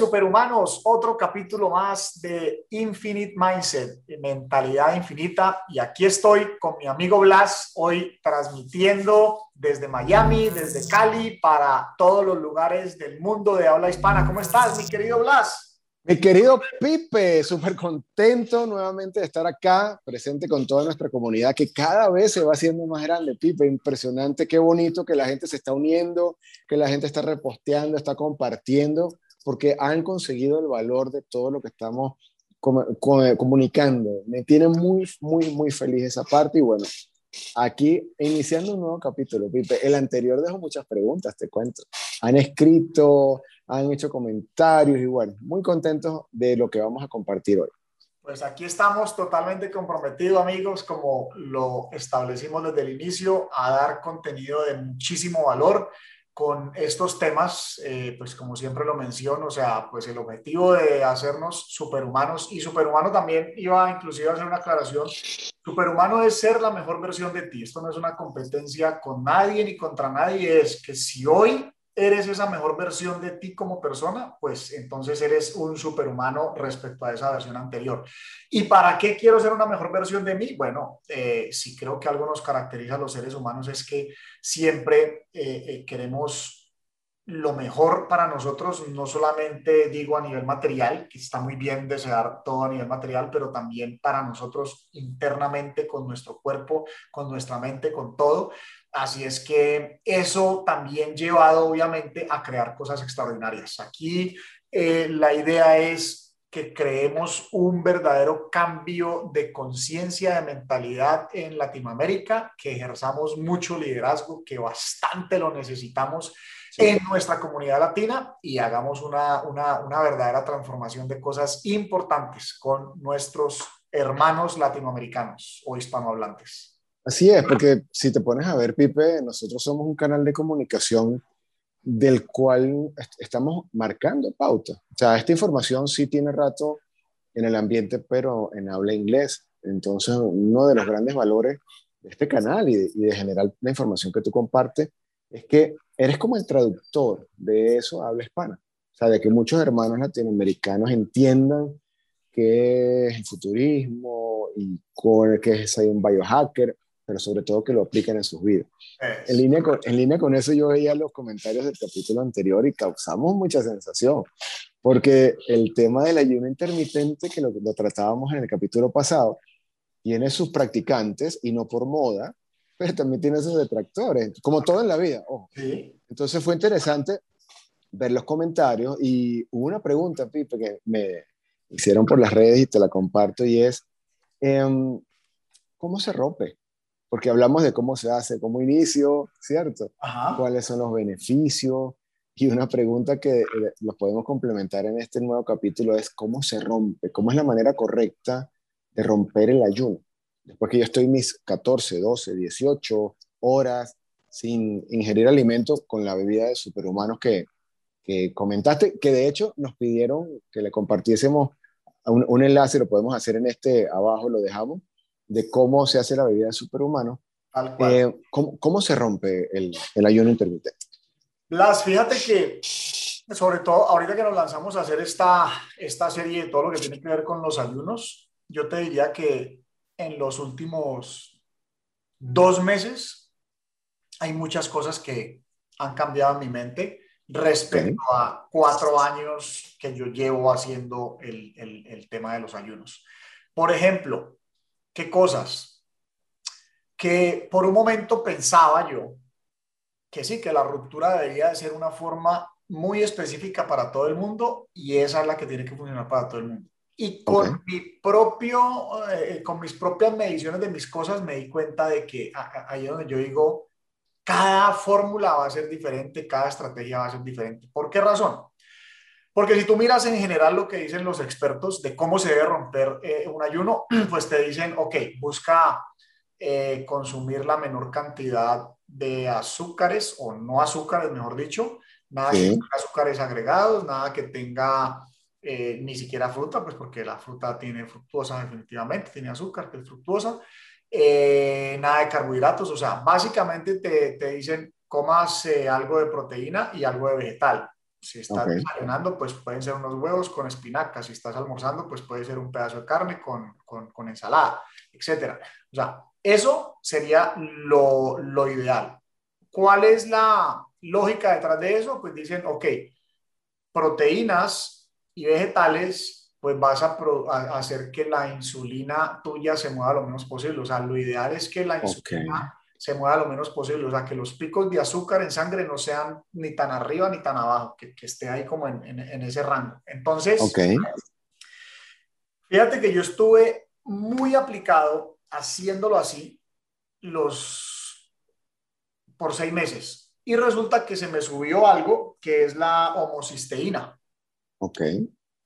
Superhumanos. Otro capítulo más de Infinite Mindset, mentalidad infinita. Y aquí estoy con mi amigo Blas, hoy transmitiendo desde Miami, desde Cali, para todos los lugares del mundo de habla hispana. ¿Cómo estás, mi querido Blas? Mi querido Pipe, súper contento nuevamente de estar acá, presente con toda nuestra comunidad, que cada vez se va haciendo más grande. Pipe, impresionante, qué bonito que la gente se está uniendo, que la gente está reposteando, está compartiendo, porque han conseguido el valor de todo lo que estamos comunicando. Me tiene muy, muy, muy feliz esa parte y bueno, aquí iniciando un nuevo capítulo, Pipe. El anterior dejó muchas preguntas, te cuento. Han escrito, han hecho comentarios y bueno, muy contentos de lo que vamos a compartir hoy. Pues aquí estamos totalmente comprometidos, amigos, como lo establecimos desde el inicio, a dar contenido de muchísimo valor con estos temas, eh, pues como siempre lo menciono, o sea, pues el objetivo de hacernos superhumanos y superhumano también iba inclusive a hacer una aclaración, superhumano es ser la mejor versión de ti, esto no es una competencia con nadie ni contra nadie, es que si hoy eres esa mejor versión de ti como persona, pues entonces eres un superhumano respecto a esa versión anterior. ¿Y para qué quiero ser una mejor versión de mí? Bueno, eh, si creo que algo nos caracteriza a los seres humanos es que siempre eh, eh, queremos lo mejor para nosotros, no solamente digo a nivel material, que está muy bien desear todo a nivel material, pero también para nosotros internamente, con nuestro cuerpo, con nuestra mente, con todo. Así es que eso también llevado obviamente a crear cosas extraordinarias. Aquí eh, la idea es que creemos un verdadero cambio de conciencia, de mentalidad en Latinoamérica, que ejerzamos mucho liderazgo, que bastante lo necesitamos en nuestra comunidad latina y hagamos una, una, una verdadera transformación de cosas importantes con nuestros hermanos latinoamericanos o hispanohablantes. Así es, porque si te pones a ver, Pipe, nosotros somos un canal de comunicación del cual estamos marcando pauta. O sea, esta información sí tiene rato en el ambiente, pero en habla inglés. Entonces, uno de los grandes valores de este canal y de, y de general la información que tú compartes es que eres como el traductor de eso habla hispana. O sea, de que muchos hermanos latinoamericanos entiendan qué es el futurismo y qué es un biohacker pero sobre todo que lo apliquen en sus vidas. En línea, con, en línea con eso yo veía los comentarios del capítulo anterior y causamos mucha sensación, porque el tema del ayuno intermitente, que lo, lo tratábamos en el capítulo pasado, tiene sus practicantes y no por moda, pero también tiene sus detractores, como todo en la vida. Entonces fue interesante ver los comentarios y hubo una pregunta, Pipe, que me hicieron por las redes y te la comparto y es, em, ¿cómo se rompe? Porque hablamos de cómo se hace, cómo inicio, ¿cierto? ¿Cuáles son los beneficios? Y una pregunta que eh, los podemos complementar en este nuevo capítulo es cómo se rompe, cómo es la manera correcta de romper el ayuno. Después que yo estoy mis 14, 12, 18 horas sin ingerir alimentos con la bebida de superhumanos que, que comentaste, que de hecho nos pidieron que le compartiésemos un, un enlace, lo podemos hacer en este abajo, lo dejamos, de cómo se hace la bebida de superhumano, eh, ¿cómo, se rompe el, el, ayuno intermitente? Blas, fíjate que, sobre todo ahorita que nos lanzamos a hacer esta, esta serie de todo lo que tiene que ver con los ayunos, yo te diría que en los últimos dos meses hay muchas cosas que han cambiado en mi mente respecto a cuatro años que yo llevo haciendo el, el, el tema de los ayunos. Por ejemplo, ¿Qué cosas? Que por un momento pensaba yo que sí, que la ruptura debería de ser una forma muy específica para todo el mundo y esa es la que tiene que funcionar para todo el mundo. Y con mi propio, eh, con mis propias mediciones de mis cosas me di cuenta de que ahí es donde yo digo, cada fórmula va a ser diferente, cada estrategia va a ser diferente. ¿Por qué razón? Porque si tú miras en general lo que dicen los expertos de cómo se debe romper eh, un ayuno, pues te dicen, ok, busca eh, consumir la menor cantidad de azúcares o no azúcares, mejor dicho, nada que tenga azúcares agregados, nada que tenga eh, ni siquiera fruta, pues porque la fruta tiene fructuosa definitivamente, tiene azúcar que es fructuosa, nada de carbohidratos, o sea, básicamente te, te dicen comas algo de proteína y algo de vegetal Si estás desayunando, pues pueden ser unos huevos con espinacas. Si estás almorzando, pues puede ser un pedazo de carne con, con, con ensalada, etc. O sea, eso sería lo, lo ideal. ¿Cuál es la lógica detrás de eso? Pues dicen, ok, proteínas y vegetales, pues vas a, hacer que la insulina tuya se mueva lo menos posible. O sea, lo ideal es que la insulina se mueva lo menos posible. O sea, que los picos de azúcar en sangre no sean ni tan arriba ni tan abajo, que, esté ahí como en, ese rango. Entonces, fíjate que yo estuve muy aplicado haciéndolo así los por seis meses y resulta que se me subió algo que es la homocisteína. Ok.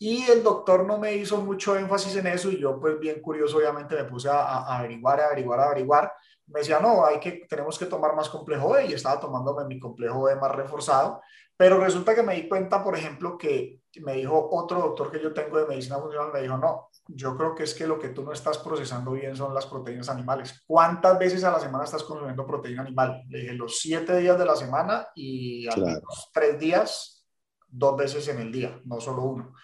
Y el doctor no me hizo mucho énfasis en eso y yo pues bien curioso obviamente me puse a, averiguar, a averiguar, a averiguar. Me decía, no, hay que, tenemos que tomar más complejo B y estaba tomándome mi complejo B más reforzado. Pero resulta que me di cuenta, por ejemplo, que me dijo otro doctor que yo tengo de medicina funcional, me dijo, no, yo creo que es que lo que tú no estás procesando bien son las proteínas animales. ¿Cuántas veces a la semana estás consumiendo proteína animal? Le dije los siete días de la semana y al menos tres días, dos veces en el día, no solo uno.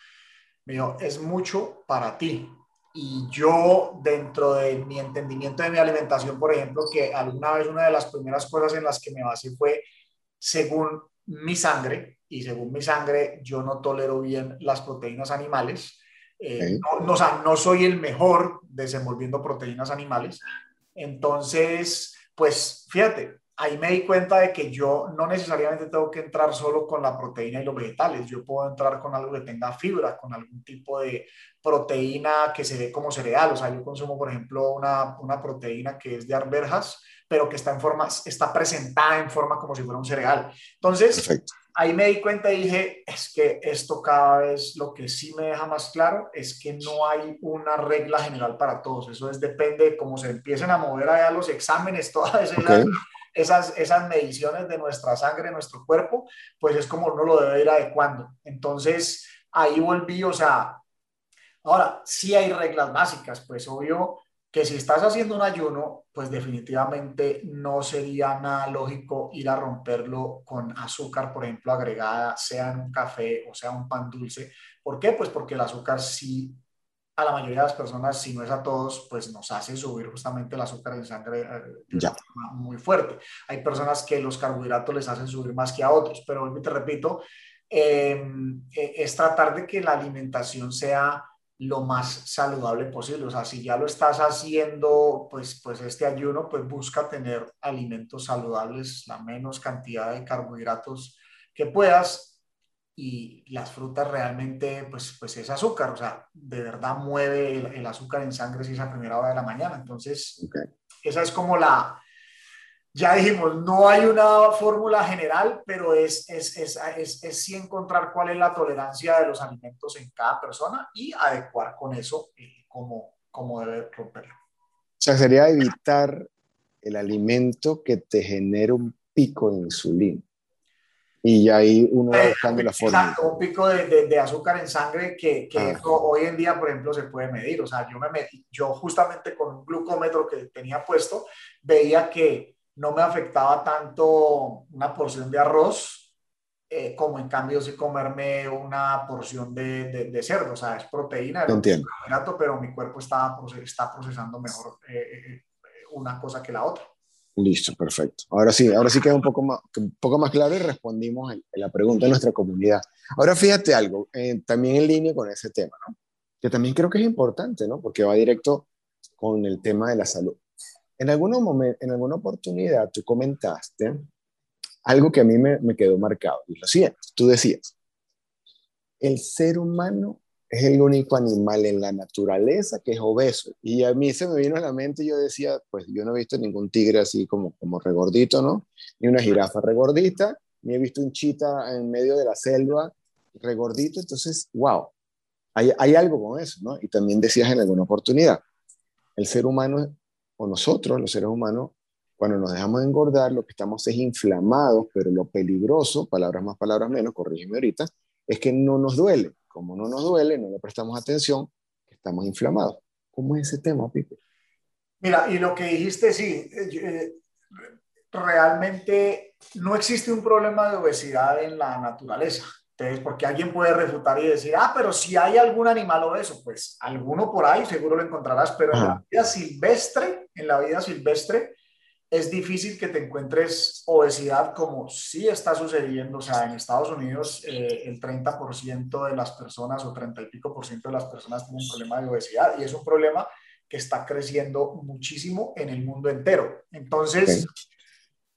Me dijo, es mucho para ti. Y yo, dentro de mi entendimiento de mi alimentación, por ejemplo, que alguna vez una de las primeras cosas en las que me basé fue según mi sangre, y según mi sangre, yo no tolero bien las proteínas animales eh, no, no, soy el mejor desenvolviendo proteínas animales. Entonces, pues fíjate, ahí me di cuenta de que yo no necesariamente tengo que entrar solo con la proteína y los vegetales. Yo puedo entrar con algo que tenga fibra, con algún tipo de proteína que se ve como cereal. O sea, yo consumo, por ejemplo, una, una proteína que es de arvejas, pero que está en forma, está presentada en forma como si fuera un cereal. Entonces, Perfecto ahí me di cuenta y dije, es que esto cada vez lo que sí me deja más claro es que no hay una regla general para todos. Eso es, depende de cómo se empiecen a mover allá los exámenes, todas esas, esas, mediciones de nuestra sangre, nuestro cuerpo, pues es como uno lo debe ir adecuando. Entonces, ahí volví, o sea, ahora sí hay reglas básicas, pues obvio que si estás haciendo un ayuno, pues definitivamente no sería nada lógico ir a romperlo con azúcar, por ejemplo, agregada, sea en un café o sea un pan dulce. ¿Por qué? Pues porque el azúcar sí, a la mayoría de las personas, si no es a todos, pues nos hace subir justamente el azúcar en sangre eh, ya. muy fuerte. Hay personas que los carbohidratos les hacen subir más que a otros, pero te repito, em, eh, es tratar de que la alimentación sea lo más saludable posible. O sea, si ya lo estás haciendo, pues, pues este ayuno, pues busca tener alimentos saludables, la menos cantidad de carbohidratos que puedas. Y las frutas realmente, pues, pues es azúcar, o sea, de verdad mueve el, azúcar en sangre si es a primera hora de la mañana. Entonces, esa es como la, ya dijimos, no hay una fórmula general, pero es, es, es, es, sí encontrar cuál es la tolerancia de los alimentos en cada persona y adecuar con eso eh, cómo, cómo debe romperlo. O sea, sería evitar el alimento que te genere un pico de insulina. Y ahí uno va eh, buscando la forma. Exacto, un pico de, de, azúcar en sangre que, que ah. hoy en día, por ejemplo, se puede medir. O sea, yo me medí, yo justamente con un glucómetro que tenía puesto, veía que no me afectaba tanto una porción de arroz eh, como en cambio si comerme una porción de, de, cerdo, o sea, es proteína, Entiendo. pero mi cuerpo está, está procesando mejor eh, eh, una cosa que la otra. Listo, perfecto. Ahora sí, ahora sí queda un poco más, un poco más claro y respondimos en, la pregunta de nuestra comunidad. Ahora fíjate algo, también en línea con ese tema, ¿no? que también creo que es importante, ¿no? porque va directo con el tema de la salud. En, algunos en alguna oportunidad tú comentaste algo que a mí me, me quedó marcado. Y lo siguiente, tú decías, el ser humano es el único animal en la naturaleza que es obeso. Y a mí se me vino a la mente yo decía, pues yo no he visto ningún tigre así como, como regordito, ¿no? Ni una jirafa regordita, ni he visto un chita en medio de la selva regordito. Entonces, wow, hay, hay algo con eso, ¿no? Y también decías en alguna oportunidad, el ser humano o nosotros, los seres humanos, cuando nos dejamos engordar, lo que estamos es inflamados, pero lo peligroso, palabras más, palabras menos, corrígeme ahorita, es que no nos duele. Como no nos duele, no le prestamos atención, estamos inflamados. ¿Cómo es ese tema, Pipe? Mira, y lo que dijiste, sí, eh, eh, realmente no existe un problema de obesidad en la naturaleza. Entonces, porque alguien puede refutar y decir, ah, pero si hay algún animal obeso, pues alguno por ahí seguro lo encontrarás, pero en la vida silvestre, en la vida silvestre, es difícil que te encuentres obesidad como sí está sucediendo. O sea, en Estados Unidos eh, el 30% de las personas o 30 y pico por ciento de las personas tienen un problema de obesidad y es un problema que está creciendo muchísimo en el mundo entero. Entonces,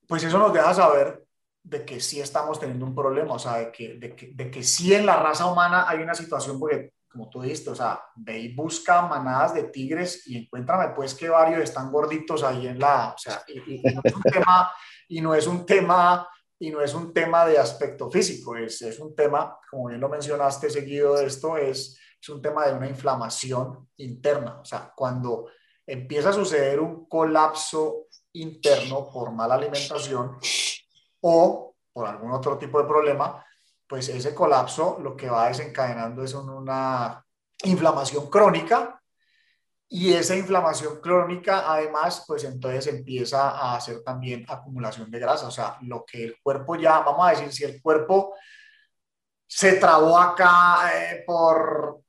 pues eso nos deja saber de que sí estamos teniendo un problema, o sea, de que, de que, de que sí en la raza humana hay una situación, porque como tú dijiste, o sea, ve y busca manadas de tigres y encuéntrame pues que varios están gorditos ahí en la, o sea, y, no es un tema, y no es un tema, y no es un tema de aspecto físico, es, es un tema, como bien lo mencionaste seguido de esto, es es un tema de una inflamación interna. O sea, cuando empieza a suceder un colapso interno por mala alimentación o por algún otro tipo de problema, pues ese colapso lo que va desencadenando es una inflamación crónica y esa inflamación crónica además pues entonces empieza a hacer también acumulación de grasa, o sea, lo que el cuerpo ya, vamos a decir, si el cuerpo se trabó acá eh, por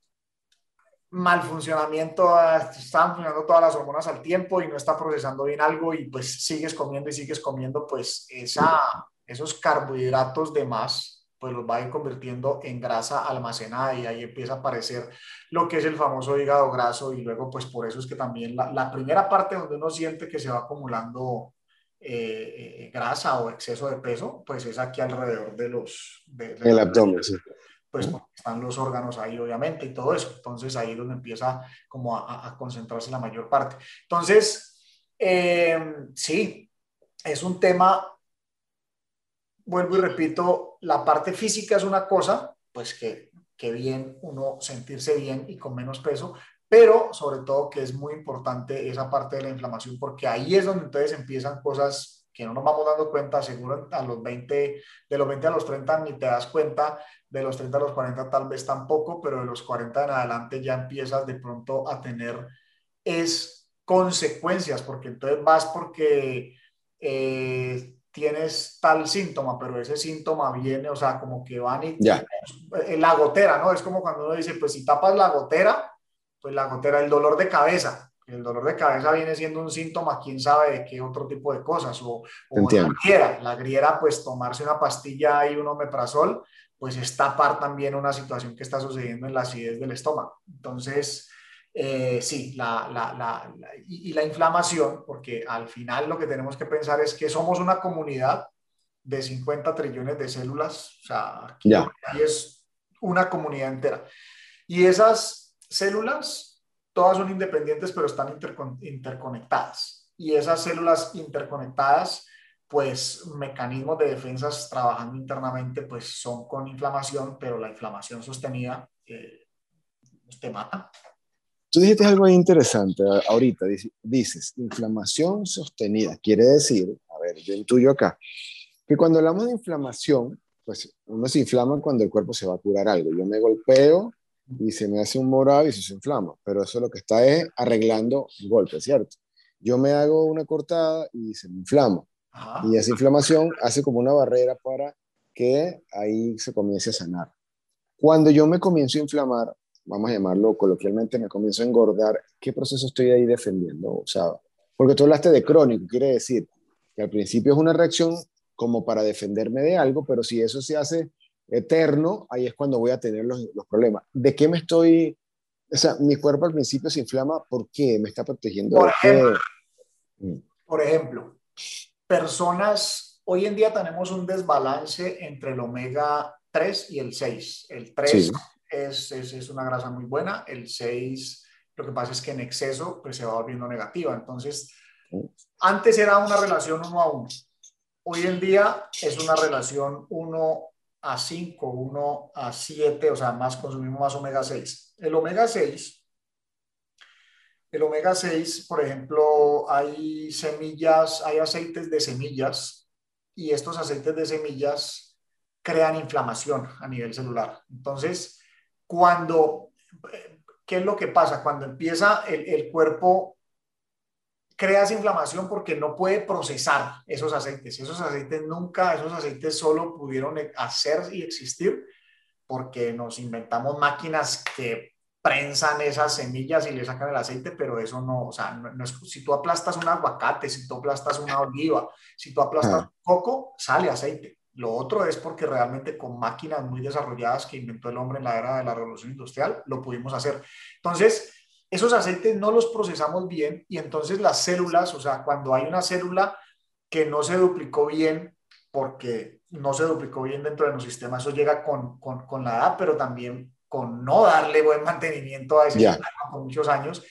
mal funcionamiento, están funcionando todas las hormonas al tiempo y no está procesando bien algo y pues sigues comiendo y sigues comiendo, pues esa, esos carbohidratos de más, pues los va a ir convirtiendo en grasa almacenada y ahí empieza a aparecer lo que es el famoso hígado graso y luego pues por eso es que también la, primera parte donde uno siente que se va acumulando eh, eh, grasa o exceso de peso, pues es aquí alrededor de los... De, el abdomen, sí pues están los órganos ahí obviamente y todo eso. Entonces ahí es donde empieza como a, concentrarse la mayor parte. Entonces, eh, sí, es un tema, vuelvo y repito, la parte física es una cosa, pues que, que bien uno sentirse bien y con menos peso, pero sobre todo que es muy importante esa parte de la inflamación, porque ahí es donde entonces empiezan cosas que no nos vamos dando cuenta, seguro a los 20, de los 20 a los 30 ni te das cuenta, de los 30 a los 40 tal vez tampoco, pero de los 40 en adelante ya empiezas de pronto a tener es consecuencias, porque entonces vas porque eh, tienes tal síntoma, pero ese síntoma viene, o sea, como que van y ya. La gotera, ¿no? Es como cuando uno dice, pues si tapas la gotera, pues la gotera, el dolor de cabeza, el dolor de cabeza viene siendo un síntoma, quién sabe de qué otro tipo de cosas, o, la griera, la griera, pues tomarse una pastilla y un omeprazol, pues es tapar también una situación que está sucediendo en la acidez del estómago. Entonces, eh, sí, la, la, la, y, la inflamación, porque al final lo que tenemos que pensar es que somos una comunidad de 50 trillones de células, o sea, aquí es una comunidad entera. Y esas células todas son independientes, pero están interconectadas. Y esas células interconectadas, pues mecanismos de defensas trabajando internamente, pues son con inflamación, pero la inflamación sostenida eh, te mata. Tú dijiste algo interesante ahorita, dices, inflamación sostenida. Quiere decir, a ver, yo intuyo acá, que cuando hablamos de inflamación, pues uno se inflama cuando el cuerpo se va a curar algo. Yo me golpeo y se me hace un morado y se inflama, pero eso lo que está es arreglando el golpe, ¿cierto? Yo me hago una cortada y se me inflama. Y esa inflamación hace como una barrera para que ahí se comience a sanar. Cuando yo me comienzo a inflamar, vamos a llamarlo coloquialmente, me comienzo a engordar, ¿qué proceso estoy ahí defendiendo? O sea, porque tú hablaste de crónico, quiere decir que al principio es una reacción como para defenderme de algo, pero si eso se hace eterno, ahí es cuando voy a tener los, problemas. ¿De qué me estoy, o sea, mi cuerpo al principio se inflama, ¿por qué? ¿Me está protegiendo? Por ejemplo, mm. por ejemplo, personas, hoy en día tenemos un desbalance entre el omega 3 y el 6. El 3 es, es, una grasa muy buena, el 6 lo que pasa es que en exceso pues se va volviendo negativa. Entonces, antes era una relación uno a uno. Hoy en día es una relación uno a 5, 1 a 7, o sea, más consumimos más omega 6. El omega 6, el omega 6, por ejemplo, hay semillas, hay aceites de semillas y estos aceites de semillas crean inflamación a nivel celular. Entonces, cuando, ¿qué es lo que pasa? Cuando empieza el, el cuerpo creas inflamación porque no puede procesar esos aceites. Esos aceites nunca, esos aceites solo pudieron hacer y existir porque nos inventamos máquinas que prensan esas semillas y le sacan el aceite, pero eso no, o sea, no, es, si tú aplastas un aguacate, si tú aplastas una oliva, si tú aplastas un coco, sale aceite. Lo otro es porque realmente con máquinas muy desarrolladas que inventó el hombre en la era de la revolución industrial, lo pudimos hacer. Entonces, esos aceites no los procesamos bien y entonces las células, o sea, cuando hay una célula que no se duplicó bien, porque no se duplicó bien dentro de los sistemas, eso llega con, con, con la edad, pero también con no darle buen mantenimiento a ese sistema por muchos años.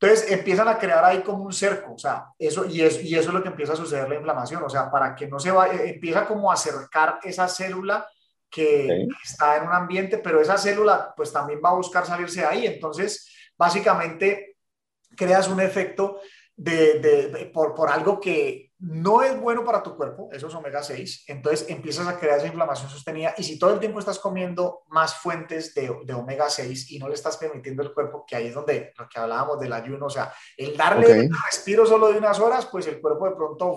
Entonces empiezan a crear ahí como un cerco, o sea, eso y, eso y eso es lo que empieza a suceder la inflamación, o sea, para que no se vaya, empieza como a acercar esa célula que está en un ambiente, pero esa célula pues también va a buscar salirse de ahí, entonces básicamente creas un efecto de, de, por, por algo que, no es bueno para tu cuerpo, esos omega 6, entonces empiezas a crear esa inflamación sostenida y si todo el tiempo estás comiendo más fuentes de, omega 6 y no le estás permitiendo al cuerpo, que ahí es donde lo que hablábamos del ayuno, o sea, el darle un respiro solo de unas horas, pues el cuerpo de pronto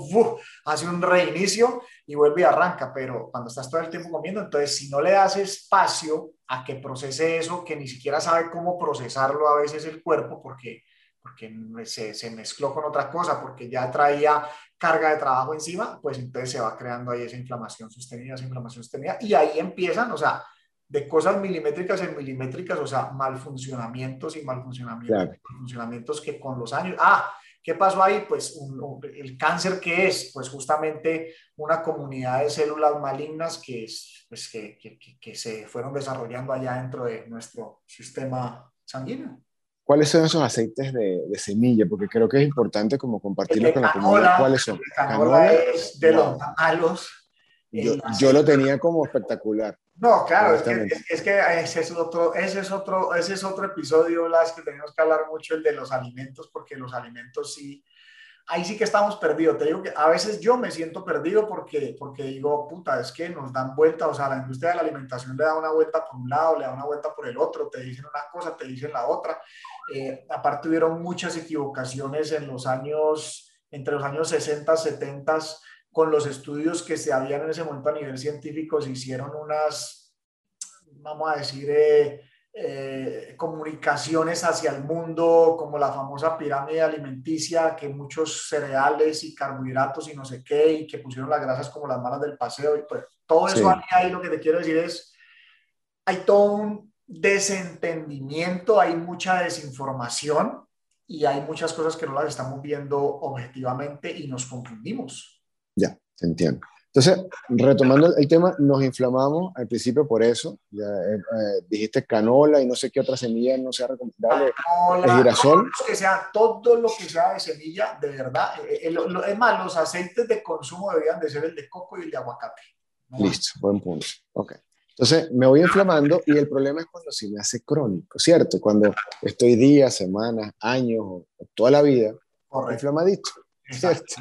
hace un reinicio y vuelve y arranca, pero cuando estás todo el tiempo comiendo, entonces si no le das espacio a que procese eso, que ni siquiera sabe cómo procesarlo a veces el cuerpo, porque porque se, se, mezcló con otra cosa, porque ya traía carga de trabajo encima, pues entonces se va creando ahí esa inflamación sostenida, esa inflamación sostenida, y ahí empiezan, o sea, de cosas milimétricas en milimétricas, o sea, malfuncionamientos y malfuncionamientos, funcionamientos que con los años, ah, ¿qué pasó ahí? Pues el cáncer que es, pues justamente una comunidad de células malignas que, es, pues, que, que, que se fueron desarrollando allá dentro de nuestro sistema sanguíneo. ¿Cuáles son esos aceites de, semilla? Porque creo que es importante como compartirlo con la comunidad. ¿Cuáles son? canola, es de los malos. Yo, lo tenía como espectacular. No, claro, es que, es que, ese, es otro, ese, es otro, ese es otro episodio, las que tenemos que hablar mucho, el de los alimentos, porque los alimentos sí, ahí sí que estamos perdidos. Te digo que a veces yo me siento perdido porque, porque digo, puta, es que nos dan vuelta, o sea, la industria de la alimentación le da una vuelta por un lado, le da una vuelta por el otro, te dicen una cosa, te dicen la otra. Eh, aparte hubieron muchas equivocaciones en los años, entre los años 60, 70, con los estudios que se habían en ese momento a nivel científico, se hicieron unas, vamos a decir, eh, eh, comunicaciones hacia el mundo, como la famosa pirámide alimenticia, que muchos cereales y carbohidratos y no sé qué, y que pusieron las grasas como las malas del paseo, y pues todo eso ahí lo que te quiero decir es, hay todo un desentendimiento, hay mucha desinformación y hay muchas cosas que no las estamos viendo objetivamente y nos confundimos. Ya, te entiendo. Entonces, retomando el tema, nos inflamamos al principio por eso. Ya, eh, eh, dijiste canola y no sé qué otra semilla no sea recomendable. Canola, girasol. Todo que sea, todo lo que sea de semilla, de verdad. Eh, es más, los aceites de consumo deberían de ser el de coco y el de aguacate. Listo, buen punto. Ok. Entonces me voy inflamando y el problema es cuando se me hace crónico, ¿cierto? Cuando estoy días, semanas, años o toda la vida inflamadito, ¿cierto?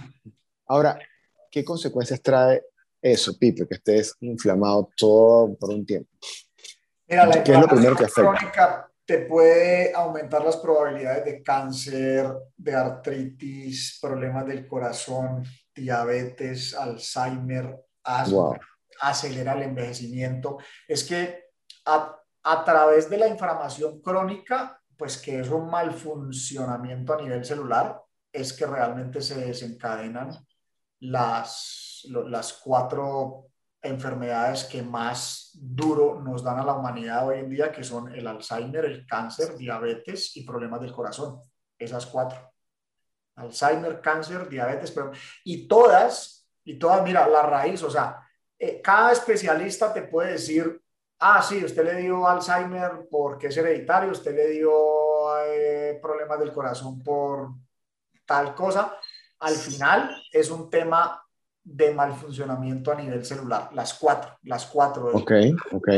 Ahora, ¿qué consecuencias trae eso, Pipe, que estés inflamado todo por un tiempo? Mira, la ¿Qué es lo primero que afecta? crónica te puede aumentar las probabilidades de cáncer, de artritis, problemas del corazón, diabetes, Alzheimer, asma, acelera el envejecimiento, es que a, a través de la inflamación crónica, pues que es un mal funcionamiento a nivel celular, es que realmente se desencadenan las, las cuatro enfermedades que más duro nos dan a la humanidad hoy en día, que son el Alzheimer, el cáncer, diabetes y problemas del corazón. Esas cuatro. Alzheimer, cáncer, diabetes, y todas, y todas, mira, la raíz, o sea, eh, cada especialista te puede decir, ah, sí, usted le dio Alzheimer porque es hereditario, usted le dio eh, problemas del corazón por tal cosa. Al final es un tema de mal funcionamiento a nivel celular, las cuatro, las cuatro. Ok, ok.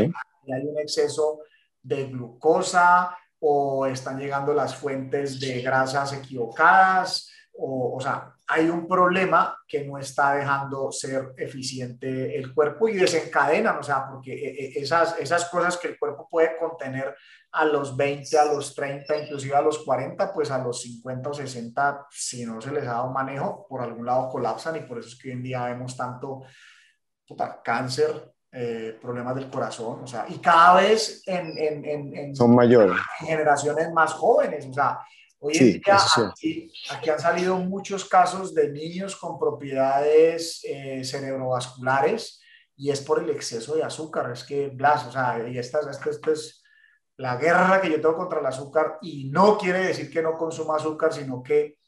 Y hay un exceso de glucosa o están llegando las fuentes de grasas equivocadas, o, o sea, hay un problema que no está dejando ser eficiente el cuerpo y desencadenan, o sea, porque e, e, esas, esas cosas que el cuerpo puede contener a los 20, a los 30, inclusive a los 40, pues a los 50 o 60, si no se les ha dado manejo, por algún lado colapsan y por eso es que hoy en día vemos tanto cáncer, eh, problemas del corazón, o sea, y cada vez en, en, en, son mayores. generaciones más jóvenes, o sea, hoy en día aquí, aquí, han salido muchos casos de niños con propiedades eh, cerebrovasculares y es por el exceso de azúcar, es que, Blas, o sea, y esta, es que esto es la guerra que yo tengo contra el azúcar y no quiere decir que no consuma azúcar, sino que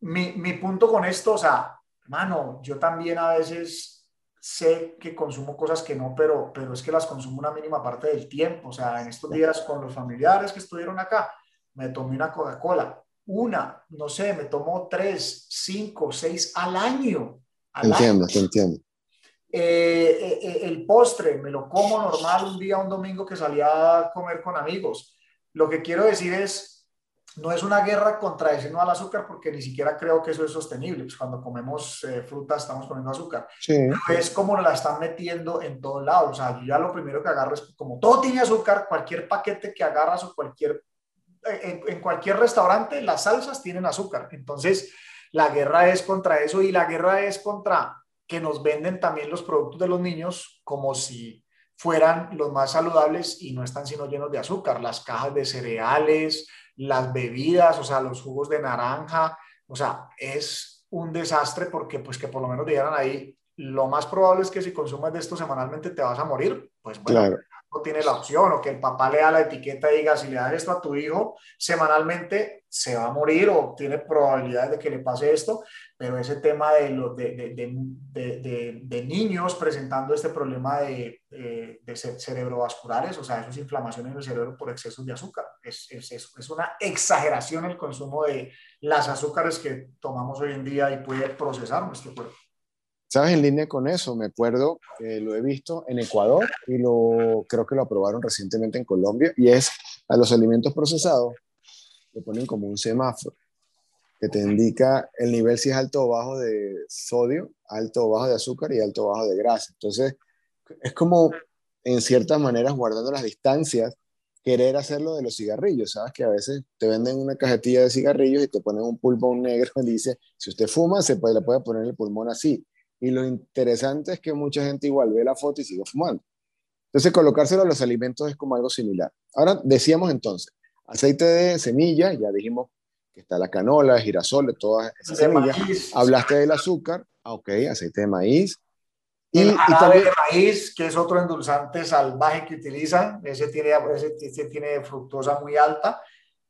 mi, mi punto con esto, o sea, mano, yo también a veces sé que consumo cosas que no, pero, pero es que las consumo una mínima parte del tiempo. O sea, en estos días con los familiares que estuvieron acá, me tomé una Coca-Cola. Una, no sé, me tomo tres, cinco, seis al año. entiendo, te entiendo. Eh, eh, eh, el postre, me lo como normal un día, un domingo que salía a comer con amigos. Lo que quiero decir es, no es una guerra contra ese no al azúcar porque ni siquiera creo que eso es sostenible. Pues cuando comemos eh, fruta estamos comiendo azúcar. Sí. Es como la están metiendo en todos lados. O sea, yo ya lo primero que agarro es como todo tiene azúcar, cualquier paquete que agarras o cualquier, en, en cualquier restaurante, las salsas tienen azúcar. Entonces, la guerra es contra eso y la guerra es contra que nos venden también los productos de los niños como si fueran los más saludables y no están sino llenos de azúcar. Las cajas de cereales, las bebidas, o sea, los jugos de naranja, o sea, es un desastre porque pues que por lo menos dijeran ahí, lo más probable es que si consumes de esto semanalmente te vas a morir, pues no tiene la opción, o que el papá lea la etiqueta y diga, si le das esto a tu hijo semanalmente, se va a morir o tiene probabilidades de que le pase esto, pero ese tema de, los de, de, de, niños presentando este problema de, cerebrovasculares, o sea, eso es inflamación en el cerebro por exceso de azúcar. Es, es, es, una exageración el consumo de las azúcares que tomamos hoy en día y puede procesar nuestro cuerpo. ¿Sabes? En línea con eso, me acuerdo, que lo he visto en Ecuador y lo creo que lo aprobaron recientemente en Colombia, y es a los alimentos procesados le ponen como un semáforo que te indica el nivel si es alto o bajo de sodio, alto o bajo de azúcar y alto o bajo de grasa. Entonces, es como, en ciertas maneras, guardando las distancias, querer hacerlo de los cigarrillos, ¿sabes? Que a veces te venden una cajetilla de cigarrillos y te ponen un pulmón negro y dice, si usted fuma, se puede, le puede poner el pulmón así. Y lo interesante es que mucha gente igual ve la foto y sigue fumando. Entonces, colocárselo a los alimentos es como algo similar. Ahora, decíamos entonces, aceite de semilla, ya dijimos que está la canola, girasol, todas esas semillas. Hablaste del azúcar, ah, ok, aceite de maíz. Y, el jarabe de maíz, que es otro endulzante salvaje que utilizan, ese tiene, ese, tiene fructosa muy alta.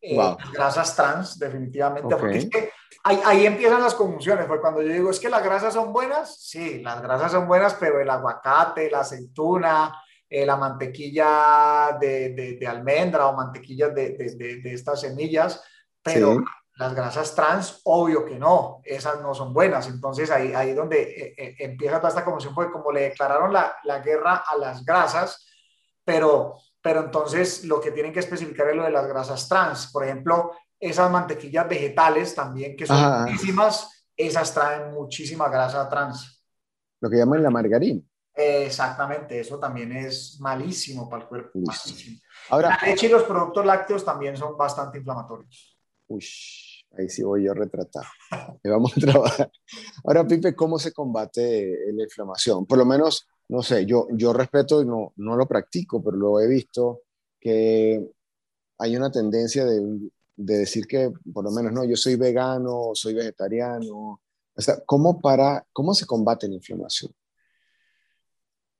Eh, grasas trans, definitivamente, porque es que ahí, empiezan las confusiones, porque cuando yo digo es que las grasas son buenas, sí, las grasas son buenas, pero el aguacate, la aceituna, eh, la mantequilla de, de, almendra o mantequilla de, de estas semillas, pero las grasas trans, obvio que no, esas no son buenas. Entonces ahí, ahí donde eh, eh, empieza toda esta confusión, porque como le declararon la, la, guerra a las grasas, pero, pero entonces lo que tienen que especificar es lo de las grasas trans. Por ejemplo, esas mantequillas vegetales también, que son muchísimas, esas traen muchísima grasa trans. Lo que llaman la margarina. exactamente, eso también es malísimo para el cuerpo. Ahora, la leche y los productos lácteos también son bastante inflamatorios. Uy, ahí sí voy yo retratado. vamos a trabajar. Ahora, Pipe, ¿cómo se combate la inflamación? Por lo menos, no sé, yo, yo respeto y no, no lo practico, pero lo he visto que hay una tendencia de, de, decir que, por lo menos, no, yo soy vegano, soy vegetariano. O sea, ¿cómo, para, ¿cómo se combate la inflamación?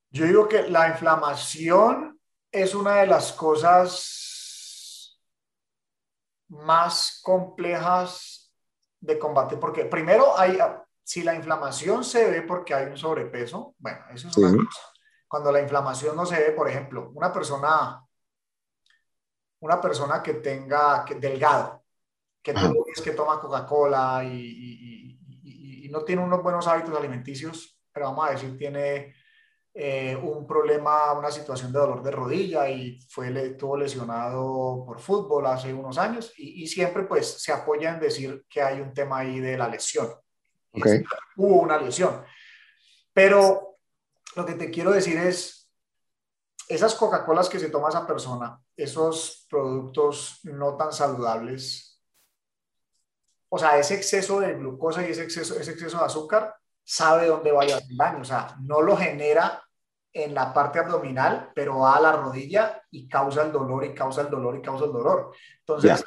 Yo digo que la inflamación es una de las cosas más complejas de combate, porque primero hay, si la inflamación se ve porque hay un sobrepeso, bueno, eso es una cosa. Cuando la inflamación no se ve, por ejemplo, una persona, una persona que tenga, que, delgado, que, que toma Coca-Cola y, y, no tiene unos buenos hábitos alimenticios, pero vamos a decir, tiene eh, un problema, una situación de dolor de rodilla y fue, estuvo lesionado por fútbol hace unos años y, siempre pues se apoya en decir que hay un tema ahí de la lesión. Hubo una lesión. Pero lo que te quiero decir es, esas Coca-Colas que se toma esa persona, esos productos no tan saludables, o sea, ese exceso de glucosa y ese exceso, ese exceso de azúcar, sabe dónde vaya a hacer daño, o sea, no lo genera en la parte abdominal, pero va a la rodilla y causa el dolor y causa el dolor y causa el dolor. Entonces,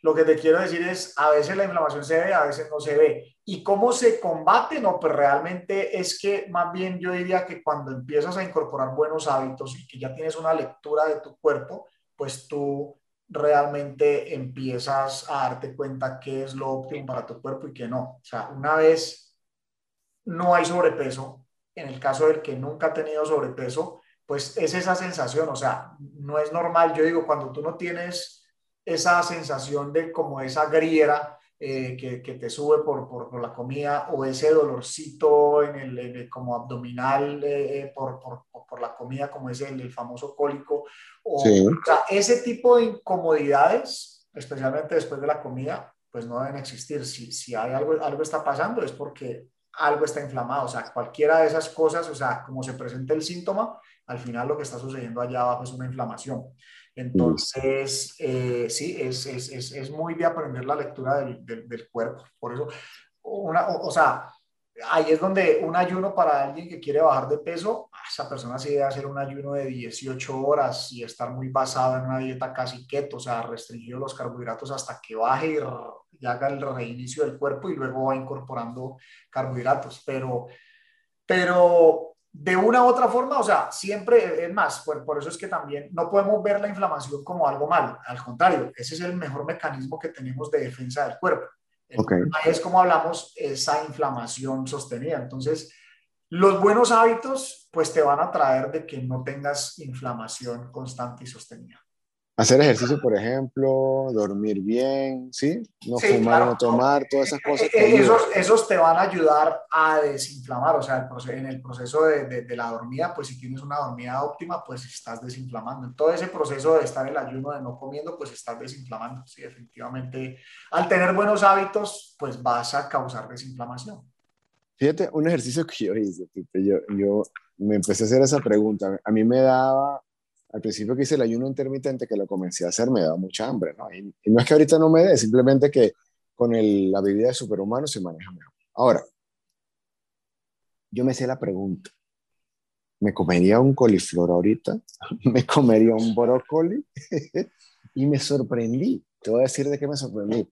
lo que te quiero decir es, a veces la inflamación se ve, a veces no se ve. ¿Y cómo se combate? No, pues realmente es que más bien yo diría que cuando empiezas a incorporar buenos hábitos y que ya tienes una lectura de tu cuerpo, pues tú realmente empiezas a darte cuenta qué es lo óptimo para tu cuerpo y qué no. O sea, una vez no hay sobrepeso, en el caso del que nunca ha tenido sobrepeso, pues es esa sensación, o sea, no es normal, yo digo, cuando tú no tienes esa sensación de como esa griera eh, que, que, te sube por, por, por, la comida o ese dolorcito en el, como abdominal eh, por, por, la comida, como es el, famoso cólico, o, o, sea, ese tipo de incomodidades, especialmente después de la comida, pues no deben existir. Si, si hay algo, algo está pasando es porque algo está inflamado, o sea, cualquiera de esas cosas, o sea, como se presenta el síntoma, al final lo que está sucediendo allá abajo es una inflamación. Entonces, eh, sí, es, es, es, es, muy de aprender la lectura del, del, cuerpo. Por eso, una, o, sea, ahí es donde un ayuno para alguien que quiere bajar de peso, esa persona sí debe hacer un ayuno de 18 horas y estar muy basado en una dieta casi keto, o sea, restringido los carbohidratos hasta que baje y y haga el reinicio del cuerpo y luego va incorporando carbohidratos. Pero, pero de una u otra forma, o sea, siempre es más, por, por, eso es que también no podemos ver la inflamación como algo malo, al contrario, ese es el mejor mecanismo que tenemos de defensa del cuerpo. Okay. Es como hablamos, esa inflamación sostenida. Entonces, los buenos hábitos, pues te van a traer de que no tengas inflamación constante y sostenida. Hacer ejercicio, por ejemplo, dormir bien, ¿sí? No fumar, no tomar, todas esas cosas. Eh, eh, esos, esos, te van a ayudar a desinflamar, o sea, en el proceso de, de, la dormida, pues si tienes una dormida óptima, pues estás desinflamando. En todo ese proceso de estar en el ayuno, de no comiendo, pues estás desinflamando. Sí, definitivamente, al tener buenos hábitos, pues vas a causar desinflamación. Fíjate, un ejercicio que yo hice, yo, yo me empecé a hacer esa pregunta. A mí me daba al principio que hice el ayuno intermitente, que lo comencé a hacer, me daba mucha hambre, ¿no? Y, no es que ahorita no me dé, simplemente que con el, la bebida de superhumano se maneja mejor. Ahora, yo me hice la pregunta, ¿me comería un coliflor ahorita? ¿Me comería un brócoli? y me sorprendí, te voy a decir de qué me sorprendí.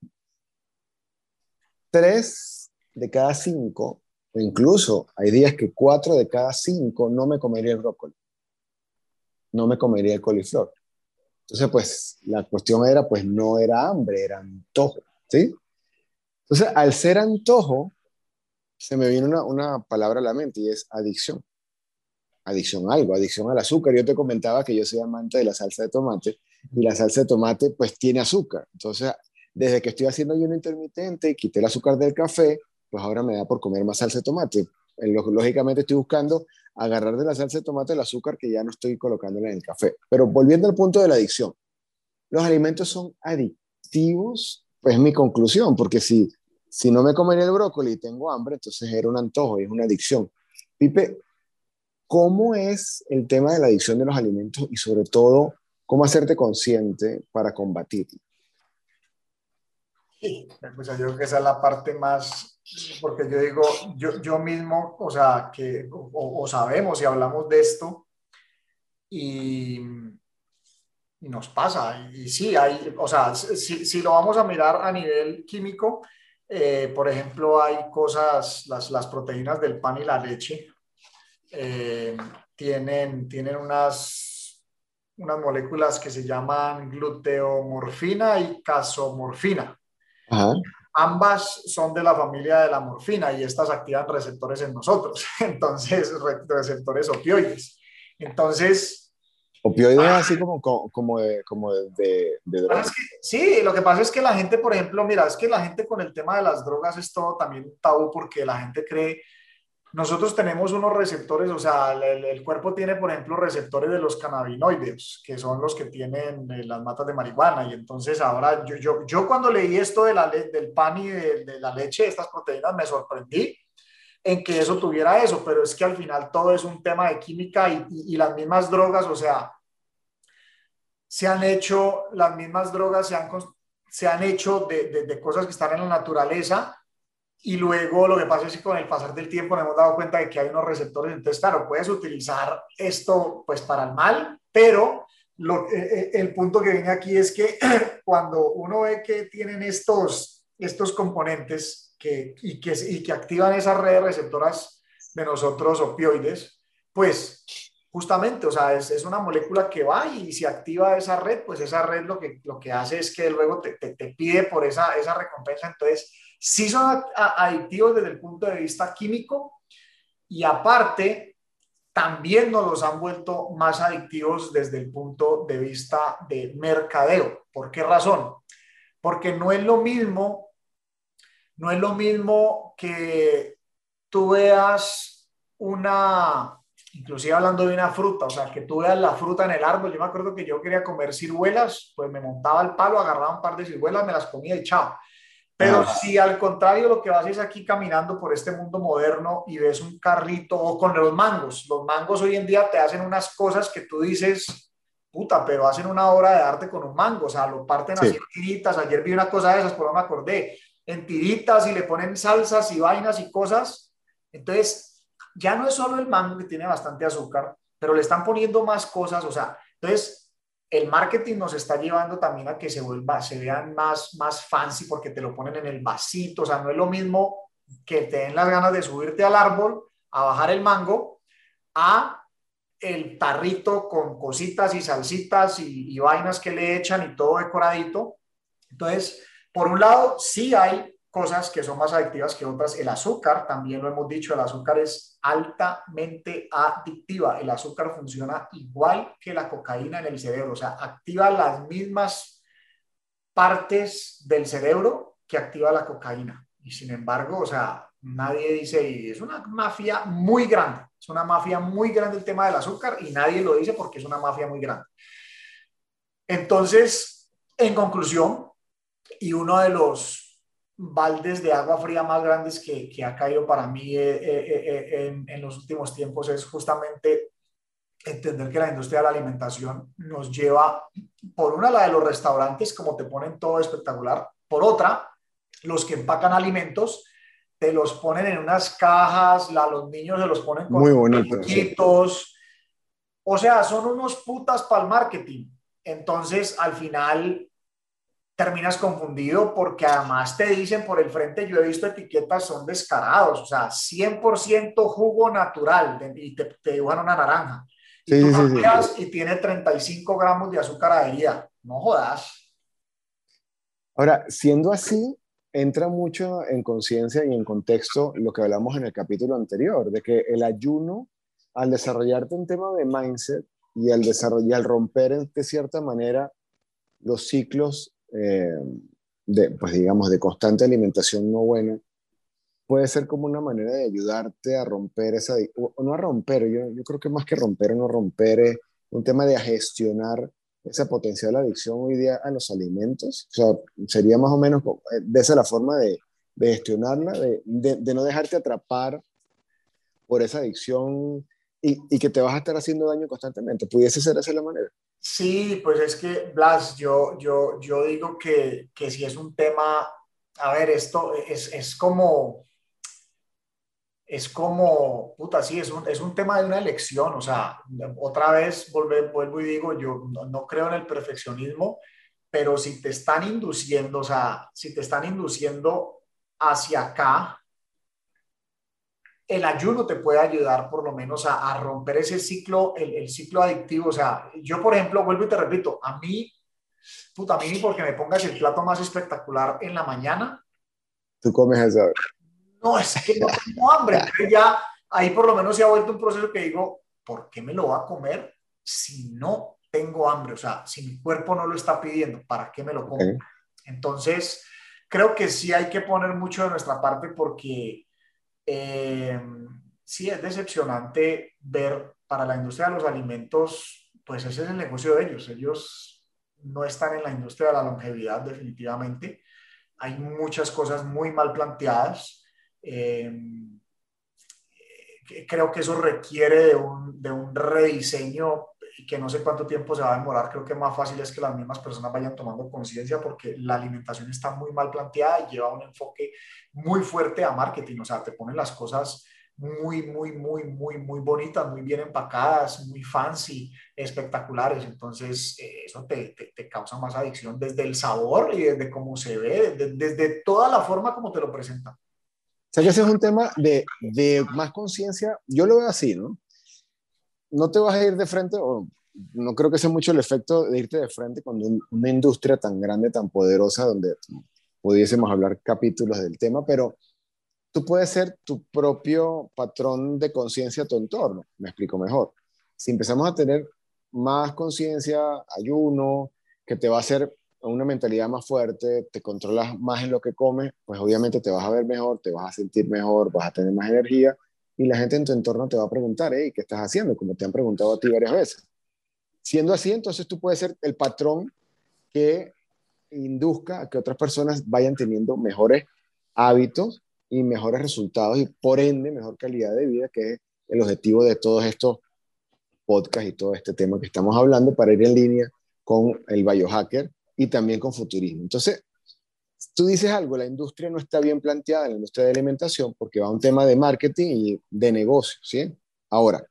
Tres de cada cinco, o incluso hay días que cuatro de cada cinco no me comería el brócoli no me comería el coliflor. Entonces, pues la cuestión era, pues no era hambre, era antojo, ¿sí? Entonces, al ser antojo, se me viene una, una palabra a la mente y es adicción. Adicción a algo, adicción al azúcar. Yo te comentaba que yo soy amante de la salsa de tomate y la salsa de tomate pues tiene azúcar. Entonces, desde que estoy haciendo ayuno intermitente y quité el azúcar del café, pues ahora me da por comer más salsa de tomate. Lógicamente estoy buscando agarrar de la salsa de tomate el azúcar que ya no estoy colocándole en el café. Pero volviendo al punto de la adicción, los alimentos son adictivos, pues es mi conclusión, porque si, si no me comería el brócoli y tengo hambre, entonces era un antojo y es una adicción. Pipe, ¿cómo es el tema de la adicción de los alimentos y sobre todo, cómo hacerte consciente para combatirlo? Sí, pues yo creo que esa es la parte más, porque yo digo, yo, yo mismo, o sea, que o, sabemos y hablamos de esto y, nos pasa. Y, sí, hay, o sea, si, si, lo vamos a mirar a nivel químico, eh, por ejemplo, hay cosas, las, las, proteínas del pan y la leche eh, tienen, tienen unas, unas moléculas que se llaman gluteomorfina y casomorfina. Ambas son de la familia de la morfina y estas activan receptores en nosotros, entonces receptores opioides. Entonces... Opioides ah, así como, como, de, como de, drogas. sí, lo que pasa es que la gente, por ejemplo, mira, es que la gente con el tema de las drogas es todo también tabú porque la gente cree nosotros tenemos unos receptores, o sea, el, cuerpo tiene, por ejemplo, receptores de los cannabinoides, que son los que tienen eh, las matas de marihuana. Y entonces ahora, yo, yo, yo cuando leí esto de la, del pan y de, la leche, estas proteínas, me sorprendí en que eso tuviera eso, pero es que al final todo es un tema de química y, y, las mismas drogas, o sea, se han hecho, las mismas drogas se han, se han hecho de, de, de cosas que están en la naturaleza y luego lo que pasa es que con el pasar del tiempo nos hemos dado cuenta de que hay unos receptores, entonces claro, puedes utilizar esto pues para el mal, pero eh, eh, el punto que viene aquí es que cuando uno ve que tienen estos, estos componentes que, y, que, y que activan esas redes receptoras de nosotros opioides, pues justamente, o sea, es, es, una molécula que va y si activa esa red, pues esa red lo que, lo que hace es que luego te, te, te pide por esa, esa recompensa. Entonces, sí son adictivos desde el punto de vista químico y aparte también nos los han vuelto más adictivos desde el punto de vista de mercadeo. ¿Por qué razón? Porque no es lo mismo, no es lo mismo que tú veas una, inclusive hablando de una fruta, o sea, que tú veas la fruta en el árbol. Yo me acuerdo que yo quería comer ciruelas, pues me montaba el palo, agarraba un par de ciruelas, me las comía y chao. Pero si al contrario lo que vas es aquí caminando por este mundo moderno y ves un carrito o con los mangos, los mangos hoy en día te hacen unas cosas que tú dices, puta, pero hacen una obra de arte con un mango, o sea, lo parten así en tiritas, ayer vi una cosa de esas, por no me acordé, en tiritas y le ponen salsas y vainas y cosas, entonces ya no es solo el mango que tiene bastante azúcar, pero le están poniendo más cosas, o sea, entonces el marketing nos está llevando también a que se vuelva, se vean más, más fancy porque te lo ponen en el vasito, o sea, no es lo mismo que te den las ganas de subirte al árbol a bajar el mango a el tarrito con cositas y salsitas y, y vainas que le echan y todo decoradito. Entonces, por un lado, sí hay cosas que son más adictivas que otras. El azúcar, también lo hemos dicho, el azúcar es altamente adictiva. El azúcar funciona igual que la cocaína en el cerebro, o sea, activa las mismas partes del cerebro que activa la cocaína. Y sin embargo, o sea, nadie dice, y es una mafia muy grande, es una mafia muy grande el tema del azúcar y nadie lo dice porque es una mafia muy grande. Entonces, en conclusión, y uno de los baldes de agua fría más grandes que, que ha caído para mí eh, eh, eh, en, en, los últimos tiempos es justamente entender que la industria de la alimentación nos lleva, por una, la de los restaurantes, como te ponen todo espectacular, por otra, los que empacan alimentos, te los ponen en unas cajas, la, los niños se los ponen con Muy bonitos. O sea, son unos putas para el marketing. Entonces, al final, terminas confundido porque además te dicen por el frente, yo he visto etiquetas, son descarados, o sea, 100% jugo natural y te, te, dibujan una naranja. Y, sí, sí, sí, y tiene 35 gramos de azúcar adherida. No jodas. Ahora, siendo así, entra mucho en conciencia y en contexto lo que hablamos en el capítulo anterior, de que el ayuno, al desarrollarte un tema de mindset y al, desarrollar, al romper de cierta manera los ciclos eh, de, pues digamos, de constante alimentación no buena, puede ser como una manera de ayudarte a romper esa, no a romper, yo, yo creo que más que romper o no romper es un tema de gestionar esa potencial adicción hoy día a los alimentos. O sea, sería más o menos eh, de esa la forma de, gestionarla, de, de, de, no dejarte atrapar por esa adicción y, y, que te vas a estar haciendo daño constantemente. ¿Pudiese ser esa la manera? Sí, pues es que, Blas, yo, yo, yo digo que, que si es un tema, a ver, esto es, es como, es como, puta, sí, es un, es un tema de una elección, o sea, otra vez vuelvo, vuelvo y digo, yo no, no creo en el perfeccionismo, pero si te están induciendo, o sea, si te están induciendo hacia acá, el ayuno te puede ayudar por lo menos a, a romper ese ciclo, el, el, ciclo adictivo. O sea, yo, por ejemplo, vuelvo y te repito, a mí, puta, a mí porque me pongas el plato más espectacular en la mañana. Tú comes eso. No, es que no tengo hambre. ya ahí por lo menos se ha vuelto un proceso que digo, ¿por qué me lo va a comer si no tengo hambre? O sea, si mi cuerpo no lo está pidiendo, ¿para qué me lo como? Okay. Entonces, creo que sí hay que poner mucho de nuestra parte porque eh, sí, es decepcionante ver para la industria de los alimentos, pues ese es el negocio de ellos. Ellos no están en la industria de la longevidad definitivamente. Hay muchas cosas muy mal planteadas. Eh, creo que eso requiere de un, de un rediseño y que no sé cuánto tiempo se va a demorar, creo que más fácil es que las mismas personas vayan tomando conciencia porque la alimentación está muy mal planteada y lleva un enfoque muy fuerte a marketing, o sea, te ponen las cosas muy, muy, muy, muy, muy bonitas, muy bien empacadas, muy fancy, espectaculares. Entonces, eh, eso te, te, causa más adicción desde el sabor y desde cómo se ve, desde, desde toda la forma como te lo presentan. O sea, que ese es un tema de, de más conciencia. Yo lo veo así, ¿no? No te vas a ir de frente, o no creo que sea mucho el efecto de irte de frente cuando una industria tan grande, tan poderosa, donde pudiésemos hablar capítulos del tema, pero tú puedes ser tu propio patrón de conciencia a tu entorno. Me explico mejor. Si empezamos a tener más conciencia, ayuno, que te va a hacer una mentalidad más fuerte, te controlas más en lo que comes, pues obviamente te vas a ver mejor, te vas a sentir mejor, vas a tener más energía y la gente en tu entorno te va a preguntar, hey, ¿qué estás haciendo? Como te han preguntado a ti varias veces. Siendo así, entonces tú puedes ser el patrón que induzca a que otras personas vayan teniendo mejores hábitos y mejores resultados y por ende mejor calidad de vida, que es el objetivo de todos estos podcasts y todo este tema que estamos hablando para ir en línea con el biohacker y también con futurismo. Entonces, tú dices algo, la industria no está bien planteada, la industria de alimentación, porque va a un tema de marketing y de negocio, ¿sí? Ahora,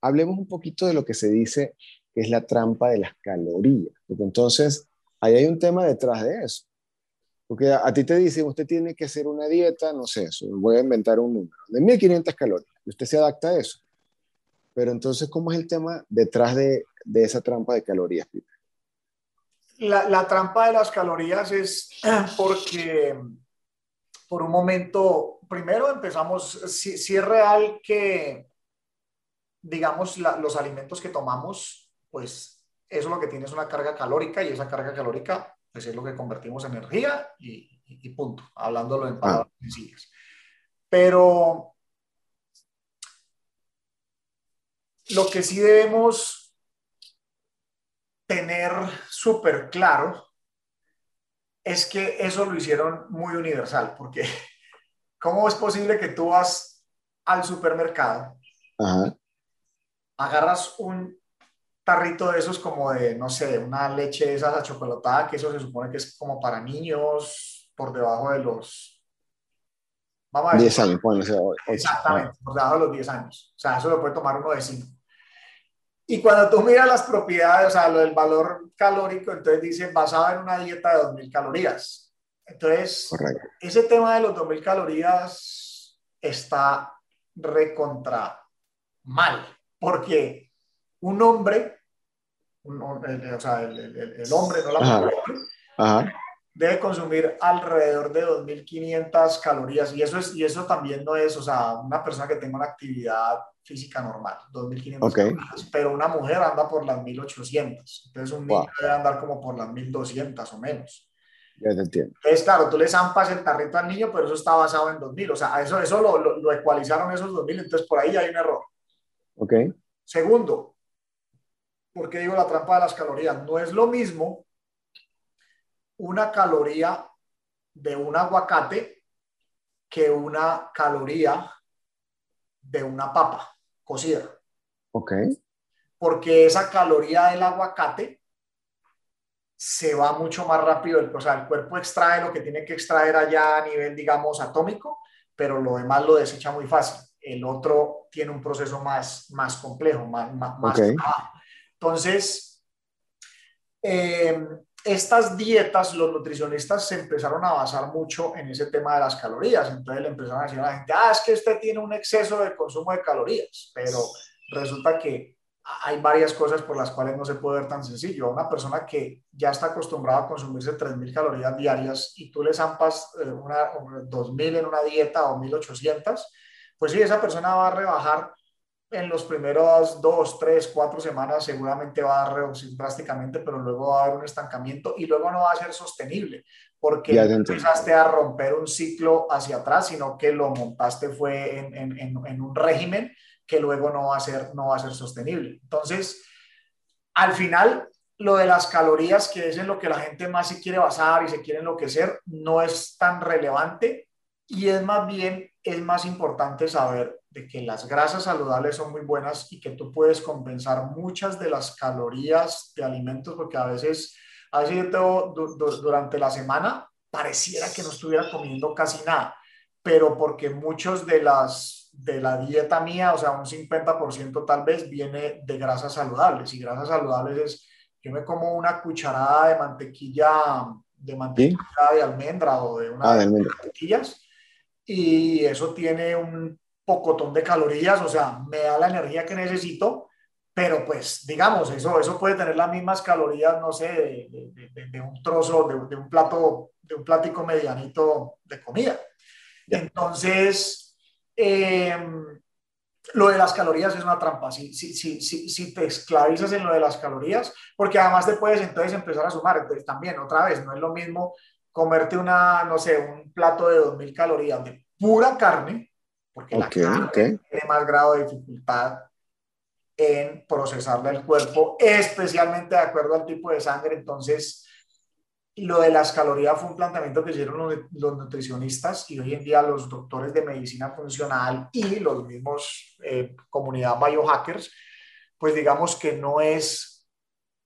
hablemos un poquito de lo que se dice que es la trampa de las calorías, porque entonces ahí hay un tema detrás de eso. Porque a, ti te dicen, usted tiene que hacer una dieta, no sé, voy a inventar un número, de 1500 calorías, y usted se adapta a eso. Pero entonces, ¿cómo es el tema detrás de, de esa trampa de calorías, La, la, trampa de las calorías es porque por un momento, primero empezamos, si, si es real que, digamos, los alimentos que tomamos, pues eso lo que tiene es una carga calórica y esa carga calórica pues es lo que convertimos en energía y, punto, hablándolo en palabras ah. sencillas. Pero lo que sí debemos tener súper claro es que eso lo hicieron muy universal, porque ¿cómo es posible que tú vas al supermercado, agarras un tarrito de esos como de, no sé, una leche de esas achocolatada, que eso se supone que es como para niños por debajo de los... Vamos a 10 años, Exactamente, por debajo de los 10 años. O sea, eso lo puede tomar uno de 5. Y cuando tú miras las propiedades, o sea, lo del valor calórico, entonces dice basado en una dieta de 2.000 calorías. Entonces, ese tema de los 2.000 calorías está recontra mal, porque un hombre, o sea, el, hombre, no la mujer, debe consumir alrededor de 2.500 calorías. Y eso, es, y eso también no es, o sea, una persona que tenga una actividad física normal, 2.500 calorías, pero una mujer anda por las 1.800, entonces un niño debe andar como por las 1.200 o menos. Ya te entiendo. Entonces, claro, tú le zampas el tarrito al niño, pero eso está basado en 2.000, o sea, eso, eso lo, lo, lo ecualizaron esos 2.000, entonces por ahí hay un error. Ok. Segundo, ¿Por qué digo la trampa de las calorías? No es lo mismo una caloría de un aguacate que una caloría de una papa cocida. Ok. Porque esa caloría del aguacate se va mucho más rápido. O sea, el cuerpo extrae lo que tiene que extraer allá a nivel, digamos, atómico, pero lo demás lo desecha muy fácil. El otro tiene un proceso más, más complejo, más, más, entonces, eh, estas dietas, los nutricionistas se empezaron a basar mucho en ese tema de las calorías. Entonces le empezaron a decir a la gente, ah, es que usted tiene un exceso de consumo de calorías, pero resulta que hay varias cosas por las cuales no se puede ver tan sencillo. Una persona que ya está acostumbrada a consumirse 3.000 calorías diarias y tú le zampas eh, una, 2.000 en una dieta o 1.800, pues sí, esa persona va a rebajar en los primeros dos, tres, cuatro semanas seguramente va a reducir drásticamente, pero luego va a haber un estancamiento y luego no va a ser sostenible porque empezaste a romper un ciclo hacia atrás, sino que lo montaste fue en, en, en, un régimen que luego no va, a ser, no va a ser sostenible. Entonces, al final, lo de las calorías, que es en lo que la gente más se quiere basar y se quiere enloquecer, no es tan relevante y es más bien, es más importante saber de que las grasas saludables son muy buenas y que tú puedes compensar muchas de las calorías de alimentos, porque a veces, a veces yo durante la semana pareciera que no estuviera comiendo casi nada, pero porque muchos de las de la dieta mía, o sea, un 50% tal vez viene de grasas saludables y grasas saludables es yo me como una cucharada de mantequilla de mantequilla de almendra o de una ah, de mantequillas y eso tiene un pocotón de calorías, o sea, me da la energía que necesito, pero pues digamos, eso, eso puede tener las mismas calorías, no sé, de, un trozo, de, un plato, de un plático medianito de comida. Entonces, em, lo de las calorías es una trampa. Si, si, si, si, te esclavizas en lo de las calorías, porque además te puedes entonces empezar a sumar. Entonces también, otra vez, no es lo mismo comerte una, no sé, un plato de 2.000 calorías de pura carne, porque la carne tiene más grado de dificultad en procesarla el cuerpo, especialmente de acuerdo al tipo de sangre. Entonces, lo de las calorías fue un planteamiento que hicieron los, nutricionistas y hoy en día los doctores de medicina funcional y los mismos eh, comunidad biohackers, pues digamos que no es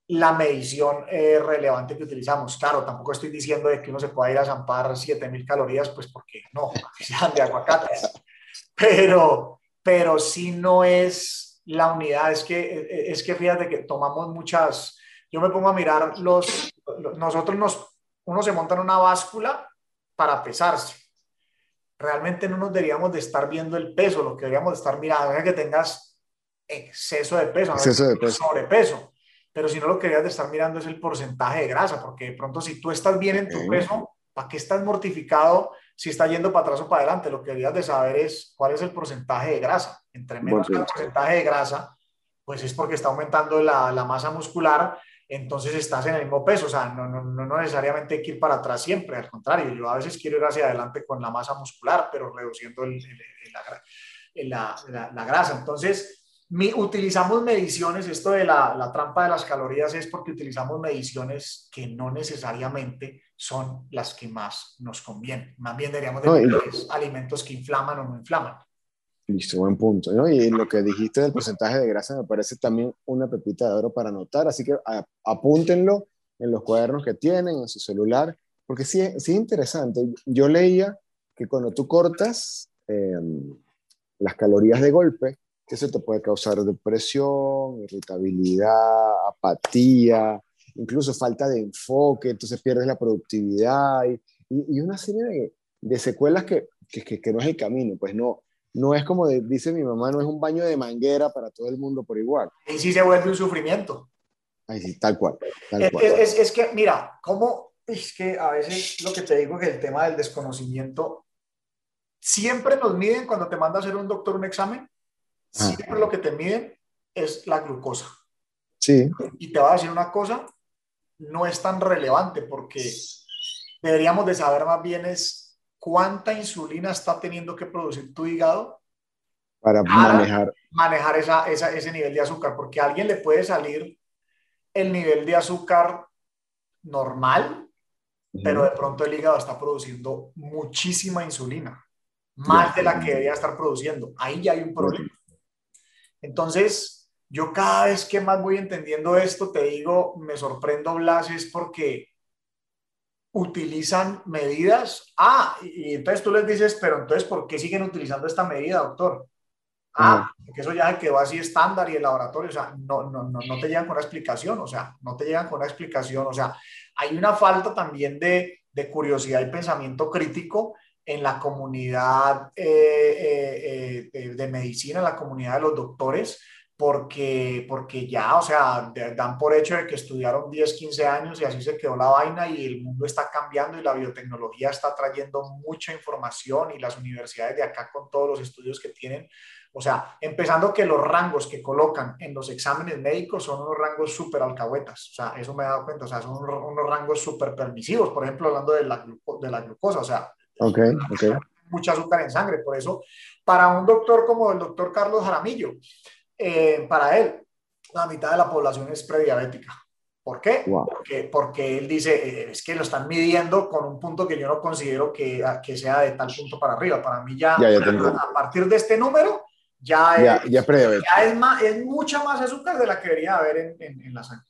la medición eh, relevante que utilizamos. Claro, tampoco estoy diciendo de que uno se pueda ir a zampar 7000 calorías, pues porque no, sean de aguacates. Pero, pero sí no es la unidad, es que, es que fíjate que tomamos muchas, yo me pongo a mirar los, nosotros nos, uno se monta en una báscula para pesarse. Realmente no nos deberíamos de estar viendo el peso, lo que deberíamos de estar mirando es que tengas exceso de peso, exceso de peso. sobrepeso. Pero si no, lo que deberías de estar mirando es el porcentaje de grasa, porque de pronto si tú estás bien en tu peso, ¿para qué estás mortificado si está yendo para atrás o para adelante? Lo que deberías de saber es cuál es el porcentaje de grasa. Entre menos el porcentaje de grasa, pues es porque está aumentando la, la masa muscular entonces estás en el mismo peso, o sea, no, no, no, necesariamente hay que ir para atrás siempre, al contrario, yo a veces quiero ir hacia adelante con la masa muscular, pero reduciendo el, la, la, la, grasa. Entonces, mi, utilizamos mediciones, esto de la, trampa de las calorías es porque utilizamos mediciones que no necesariamente son las que más nos convienen, más bien deberíamos de alimentos que inflaman o no inflaman. Listo, buen punto. ¿no? Y lo que dijiste del porcentaje de grasa me parece también una pepita de oro para anotar, así que apúntenlo en los cuadernos que tienen, en su celular, porque sí, sí es interesante. Yo leía que cuando tú cortas em, las calorías de golpe, eso te puede causar depresión, irritabilidad, apatía, incluso falta de enfoque, entonces pierdes la productividad y, y, una serie de, de secuelas que, que, que, no es el camino, pues no, no es como dice mi mamá, no es un baño de manguera para todo el mundo por igual. Y sí se vuelve un sufrimiento. Ay, sí, tal cual. es, que, mira, ¿cómo? Es que a veces lo que te digo es que el tema del desconocimiento, siempre nos miden cuando te manda a hacer un doctor un examen, ah. siempre lo que te miden es la glucosa. Sí. Y te va a decir una cosa, no es tan relevante porque deberíamos de saber más bien es cuánta insulina está teniendo que producir tu hígado para, manejar, manejar esa, ese nivel de azúcar, porque a alguien le puede salir el nivel de azúcar normal, pero de pronto el hígado está produciendo muchísima insulina, más de la que debería estar produciendo. Ahí ya hay un problema. Entonces, yo cada vez que más voy entendiendo esto, te digo, me sorprendo, Blas, es porque utilizan medidas. Ah, y, entonces tú les dices, pero entonces, ¿por qué siguen utilizando esta medida, doctor? Ah, porque eso ya quedó así estándar y el laboratorio, o sea, no, no, no, no te llegan con una explicación, o sea, no te llegan con una explicación, o sea, hay una falta también de, de curiosidad y pensamiento crítico en la comunidad eh, eh, eh, de medicina, en la comunidad de los doctores, porque, porque ya, o sea, dan por hecho de que estudiaron 10, 15 años y así se quedó la vaina y el mundo está cambiando y la biotecnología está trayendo mucha información y las universidades de acá con todos los estudios que tienen. O sea, empezando que los rangos que colocan en los exámenes médicos son unos rangos súper alcahuetas. O sea, eso me he dado cuenta. O sea, son unos, rangos súper permisivos. Por ejemplo, hablando de la, de la glucosa. O sea, okay, okay. mucha azúcar en sangre. Por eso, para un doctor como el doctor Carlos Jaramillo, eh, para él, la mitad de la población es prediabética. ¿Por qué? Porque, porque él dice, eh, es que lo están midiendo con un punto que yo no considero que, que sea de tal punto para arriba. Para mí ya, a, partir de este número, ya, ya, es, más, es mucha más azúcar de la que debería haber en, en, la sangre.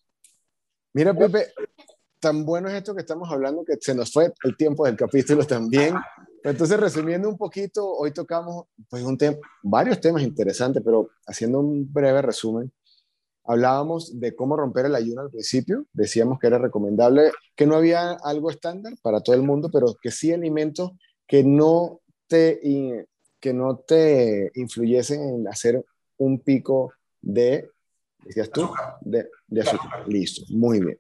Mira, Pepe, tan bueno es esto que estamos hablando que se nos fue el tiempo del capítulo también. Entonces, resumiendo un poquito, hoy tocamos pues, un tema, varios temas interesantes, pero haciendo un breve resumen, hablábamos de cómo romper el ayuno al principio, decíamos que era recomendable, que no había algo estándar para todo el mundo, pero que sí alimentos que no te, que no te influyesen en hacer un pico de, decías tú, de, de azúcar. Listo, muy bien.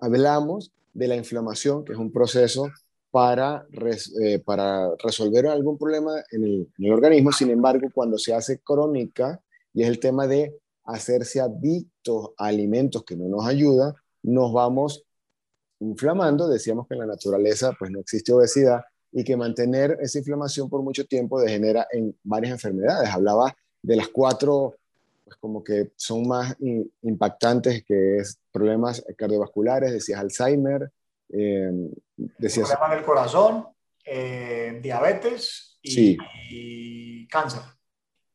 Hablamos de la inflamación, que es un proceso para, eh, para resolver algún problema en el, organismo. Sin embargo, cuando se hace crónica, y es el tema de hacerse adictos a alimentos que no nos ayudan, nos vamos inflamando. Decíamos que en la naturaleza pues no existe obesidad y que mantener esa inflamación por mucho tiempo degenera en varias enfermedades. Hablaba de las cuatro, pues como que son más impactantes, que es problemas cardiovasculares, decías Alzheimer, eh, decías... Problemas del corazón, eh, diabetes y, cáncer.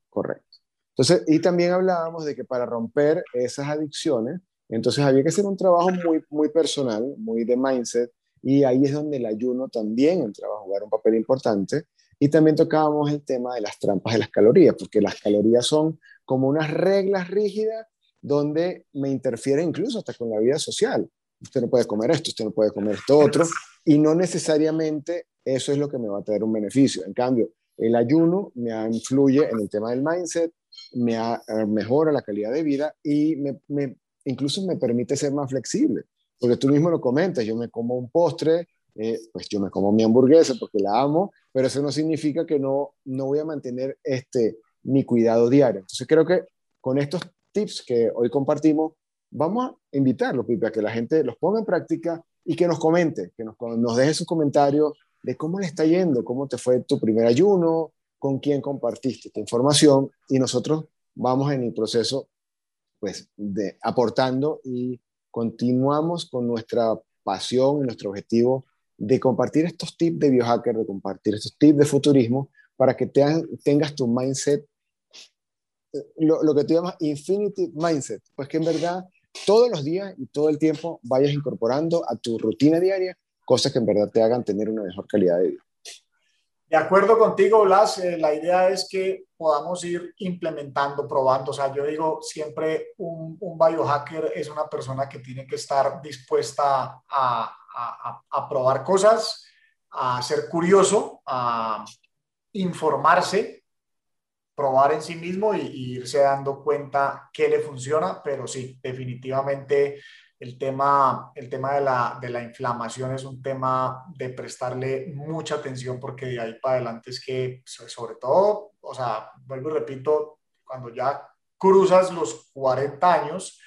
Correcto. Entonces, y también hablábamos de que para romper esas adicciones, entonces había que hacer un trabajo muy, muy personal, muy de mindset, y ahí es donde el ayuno también entraba a jugar un papel importante. Y también tocábamos el tema de las trampas de las calorías, porque las calorías son como unas reglas rígidas donde me interfiere incluso hasta con la vida social usted no puede comer esto, usted no puede comer esto otro, y no necesariamente eso es lo que me va a traer un beneficio. En cambio, el ayuno me influye en el tema del mindset, me eh, mejora la calidad de vida y me, incluso me permite ser más flexible, porque tú mismo lo comentas, yo me como un postre, eh, pues yo me como mi hamburguesa porque la amo, pero eso no significa que no, no voy a mantener este, mi cuidado diario. Entonces creo que con estos tips que hoy compartimos, vamos a invitarlo, Pipe, a que la gente los ponga en práctica y que nos comente, que nos, nos deje sus comentarios de cómo le está yendo, cómo te fue tu primer ayuno, con quién compartiste esta información y nosotros vamos en el proceso pues de aportando y continuamos con nuestra pasión y nuestro objetivo de compartir estos tips de biohacker, de compartir estos tips de futurismo para que tengas tu mindset, eh, lo, lo que tú llamas infinity mindset, pues que en verdad todos los días y todo el tiempo vayas incorporando a tu rutina diaria cosas que en verdad te hagan tener una mejor calidad de vida. De acuerdo contigo, Blas, eh, la idea es que podamos ir implementando, probando. O sea, yo digo siempre un, un biohacker es una persona que tiene que estar dispuesta a, a, a probar cosas, a ser curioso, a informarse probar en sí mismo y, irse dando cuenta qué le funciona, pero sí, definitivamente el tema, el tema de, la, de la inflamación es un tema de prestarle mucha atención porque de ahí para adelante es que, sobre todo, o sea, vuelvo y repito, cuando ya cruzas los 40 años,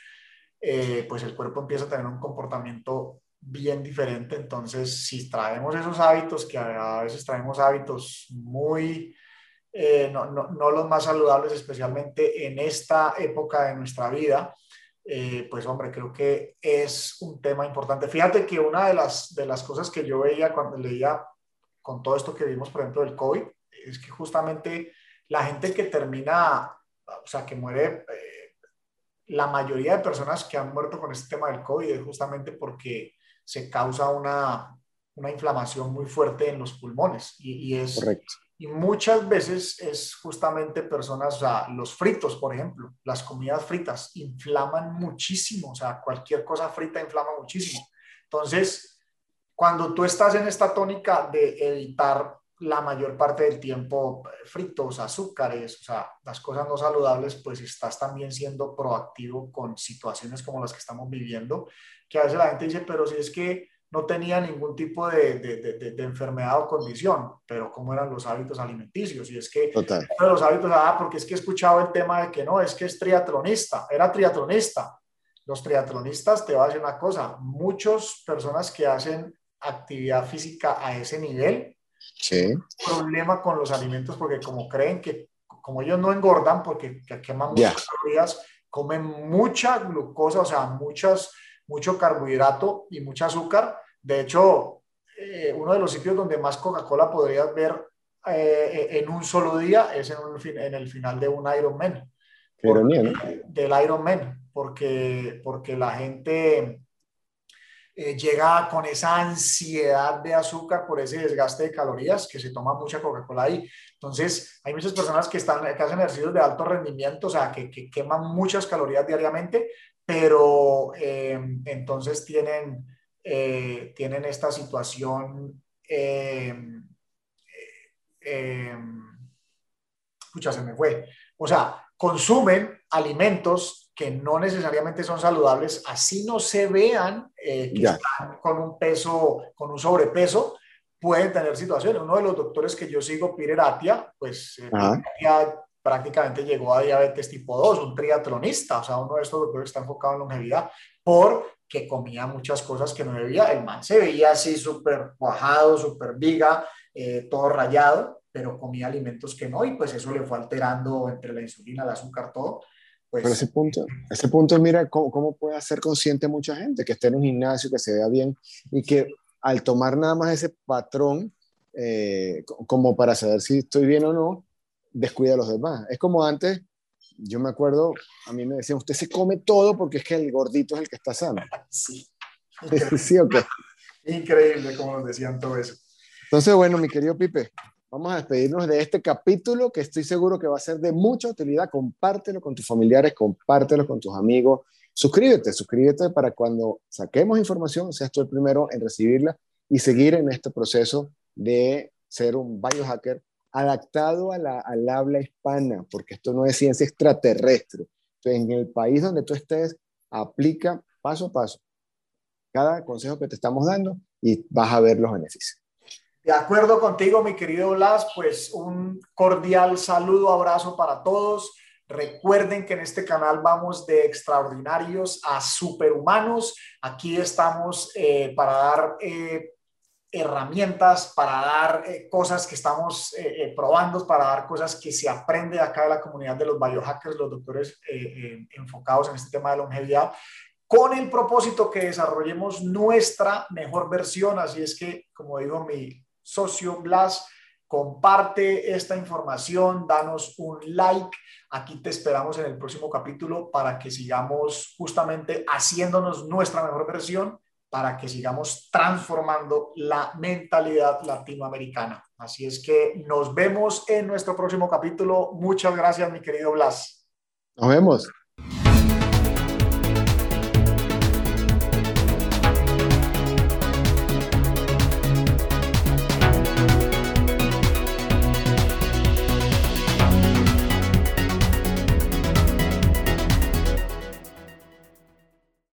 eh, pues el cuerpo empieza a tener un comportamiento bien diferente. Entonces, si traemos esos hábitos, que a veces traemos hábitos muy eh, no, no, no, los más saludables, especialmente en esta época de nuestra vida, eh, pues hombre, creo que es un tema importante. Fíjate que una de las, de las cosas que yo veía cuando leía con todo esto que vimos, por ejemplo, del COVID, es que justamente la gente que termina, o sea, que muere, eh, la mayoría de personas que han muerto con este tema del COVID es justamente porque se causa una, una inflamación muy fuerte en los pulmones y, es, Correcto. Y muchas veces es justamente personas, o sea, los fritos, por ejemplo, las comidas fritas inflaman muchísimo, o sea, cualquier cosa frita inflama muchísimo. Entonces, cuando tú estás en esta tónica de evitar la mayor parte del tiempo eh, fritos, azúcares, o sea, las cosas no saludables, pues estás también siendo proactivo con situaciones como las que estamos viviendo, que a veces la gente dice, pero si es que no tenía ningún tipo de, de, de, enfermedad o condición, pero cómo eran los hábitos alimenticios. Y es que Total. los hábitos, ah, porque es que he escuchado el tema de que no, es que es triatlonista, era triatlonista. Los triatlonistas, te voy a decir una cosa, muchas personas que hacen actividad física a ese nivel, sí. problema con los alimentos porque como creen que, como ellos no engordan porque queman muchas calorías, comen mucha glucosa, o sea, muchas, mucho carbohidrato y mucho azúcar, de hecho, eh, uno de los sitios donde más Coca-Cola podrías ver eh, en un solo día es en, en, el final de un Ironman. Del Ironman, porque, porque la gente eh, llega con esa ansiedad de azúcar por ese desgaste de calorías, que se toma mucha Coca-Cola ahí. Entonces, hay muchas personas que, están, que hacen ejercicios de alto rendimiento, o sea, que, que queman muchas calorías diariamente, pero eh, entonces tienen, tienen esta situación eh, eh, se me fue. O sea, consumen alimentos que no necesariamente son saludables, así no se vean eh, que están con un peso, con un sobrepeso, pueden tener situaciones. Uno de los doctores que yo sigo, Peter Atia, pues eh, prácticamente llegó a diabetes tipo 2, un triatlonista, o sea, uno de estos doctores está enfocado en longevidad, porque comía muchas cosas que no debía. El man se veía así súper cuajado, súper viga, eh, todo rayado, pero comía alimentos que no, y pues eso le fue alterando entre la insulina, el azúcar, todo. Pues, pero ese punto, ese punto mira cómo, cómo puede hacer consciente mucha gente que esté en un gimnasio, que se vea bien y que al tomar nada más ese patrón eh, como para saber si estoy bien o no, descuida a los demás. Es como antes, yo me acuerdo, a mí me decían, usted se come todo porque es que el gordito es el que está sano. Sí. ¿Sí o qué? Increíble como nos decían todo eso. Entonces, bueno, mi querido Pipe, vamos a despedirnos de este capítulo que estoy seguro que va a ser de mucha utilidad. Compártelo con tus familiares, compártelo con tus amigos. Suscríbete, suscríbete para cuando saquemos información, seas tú el primero en recibirla y seguir en este proceso de ser un biohacker adaptado a la, al habla hispana, porque esto no es ciencia extraterrestre. Entonces, en el país donde tú estés, aplica paso a paso cada consejo que te estamos dando y vas a ver los beneficios. De acuerdo contigo, mi querido Blas, pues un cordial saludo, abrazo para todos. Recuerden que en este canal vamos de extraordinarios a superhumanos. Aquí estamos eh, para dar eh, herramientas, para dar eh, cosas que estamos probando, para dar cosas que se aprende acá de la comunidad de los biohackers, los doctores enfocados en este tema de longevidad con el propósito que desarrollemos nuestra mejor versión. Así es que, como digo mi socio Blas, comparte esta información, danos un like. Aquí te esperamos en el próximo capítulo para que sigamos justamente haciéndonos nuestra mejor versión, para que sigamos transformando la mentalidad latinoamericana. Así es que nos vemos en nuestro próximo capítulo. Muchas gracias, mi querido Blas. Nos vemos.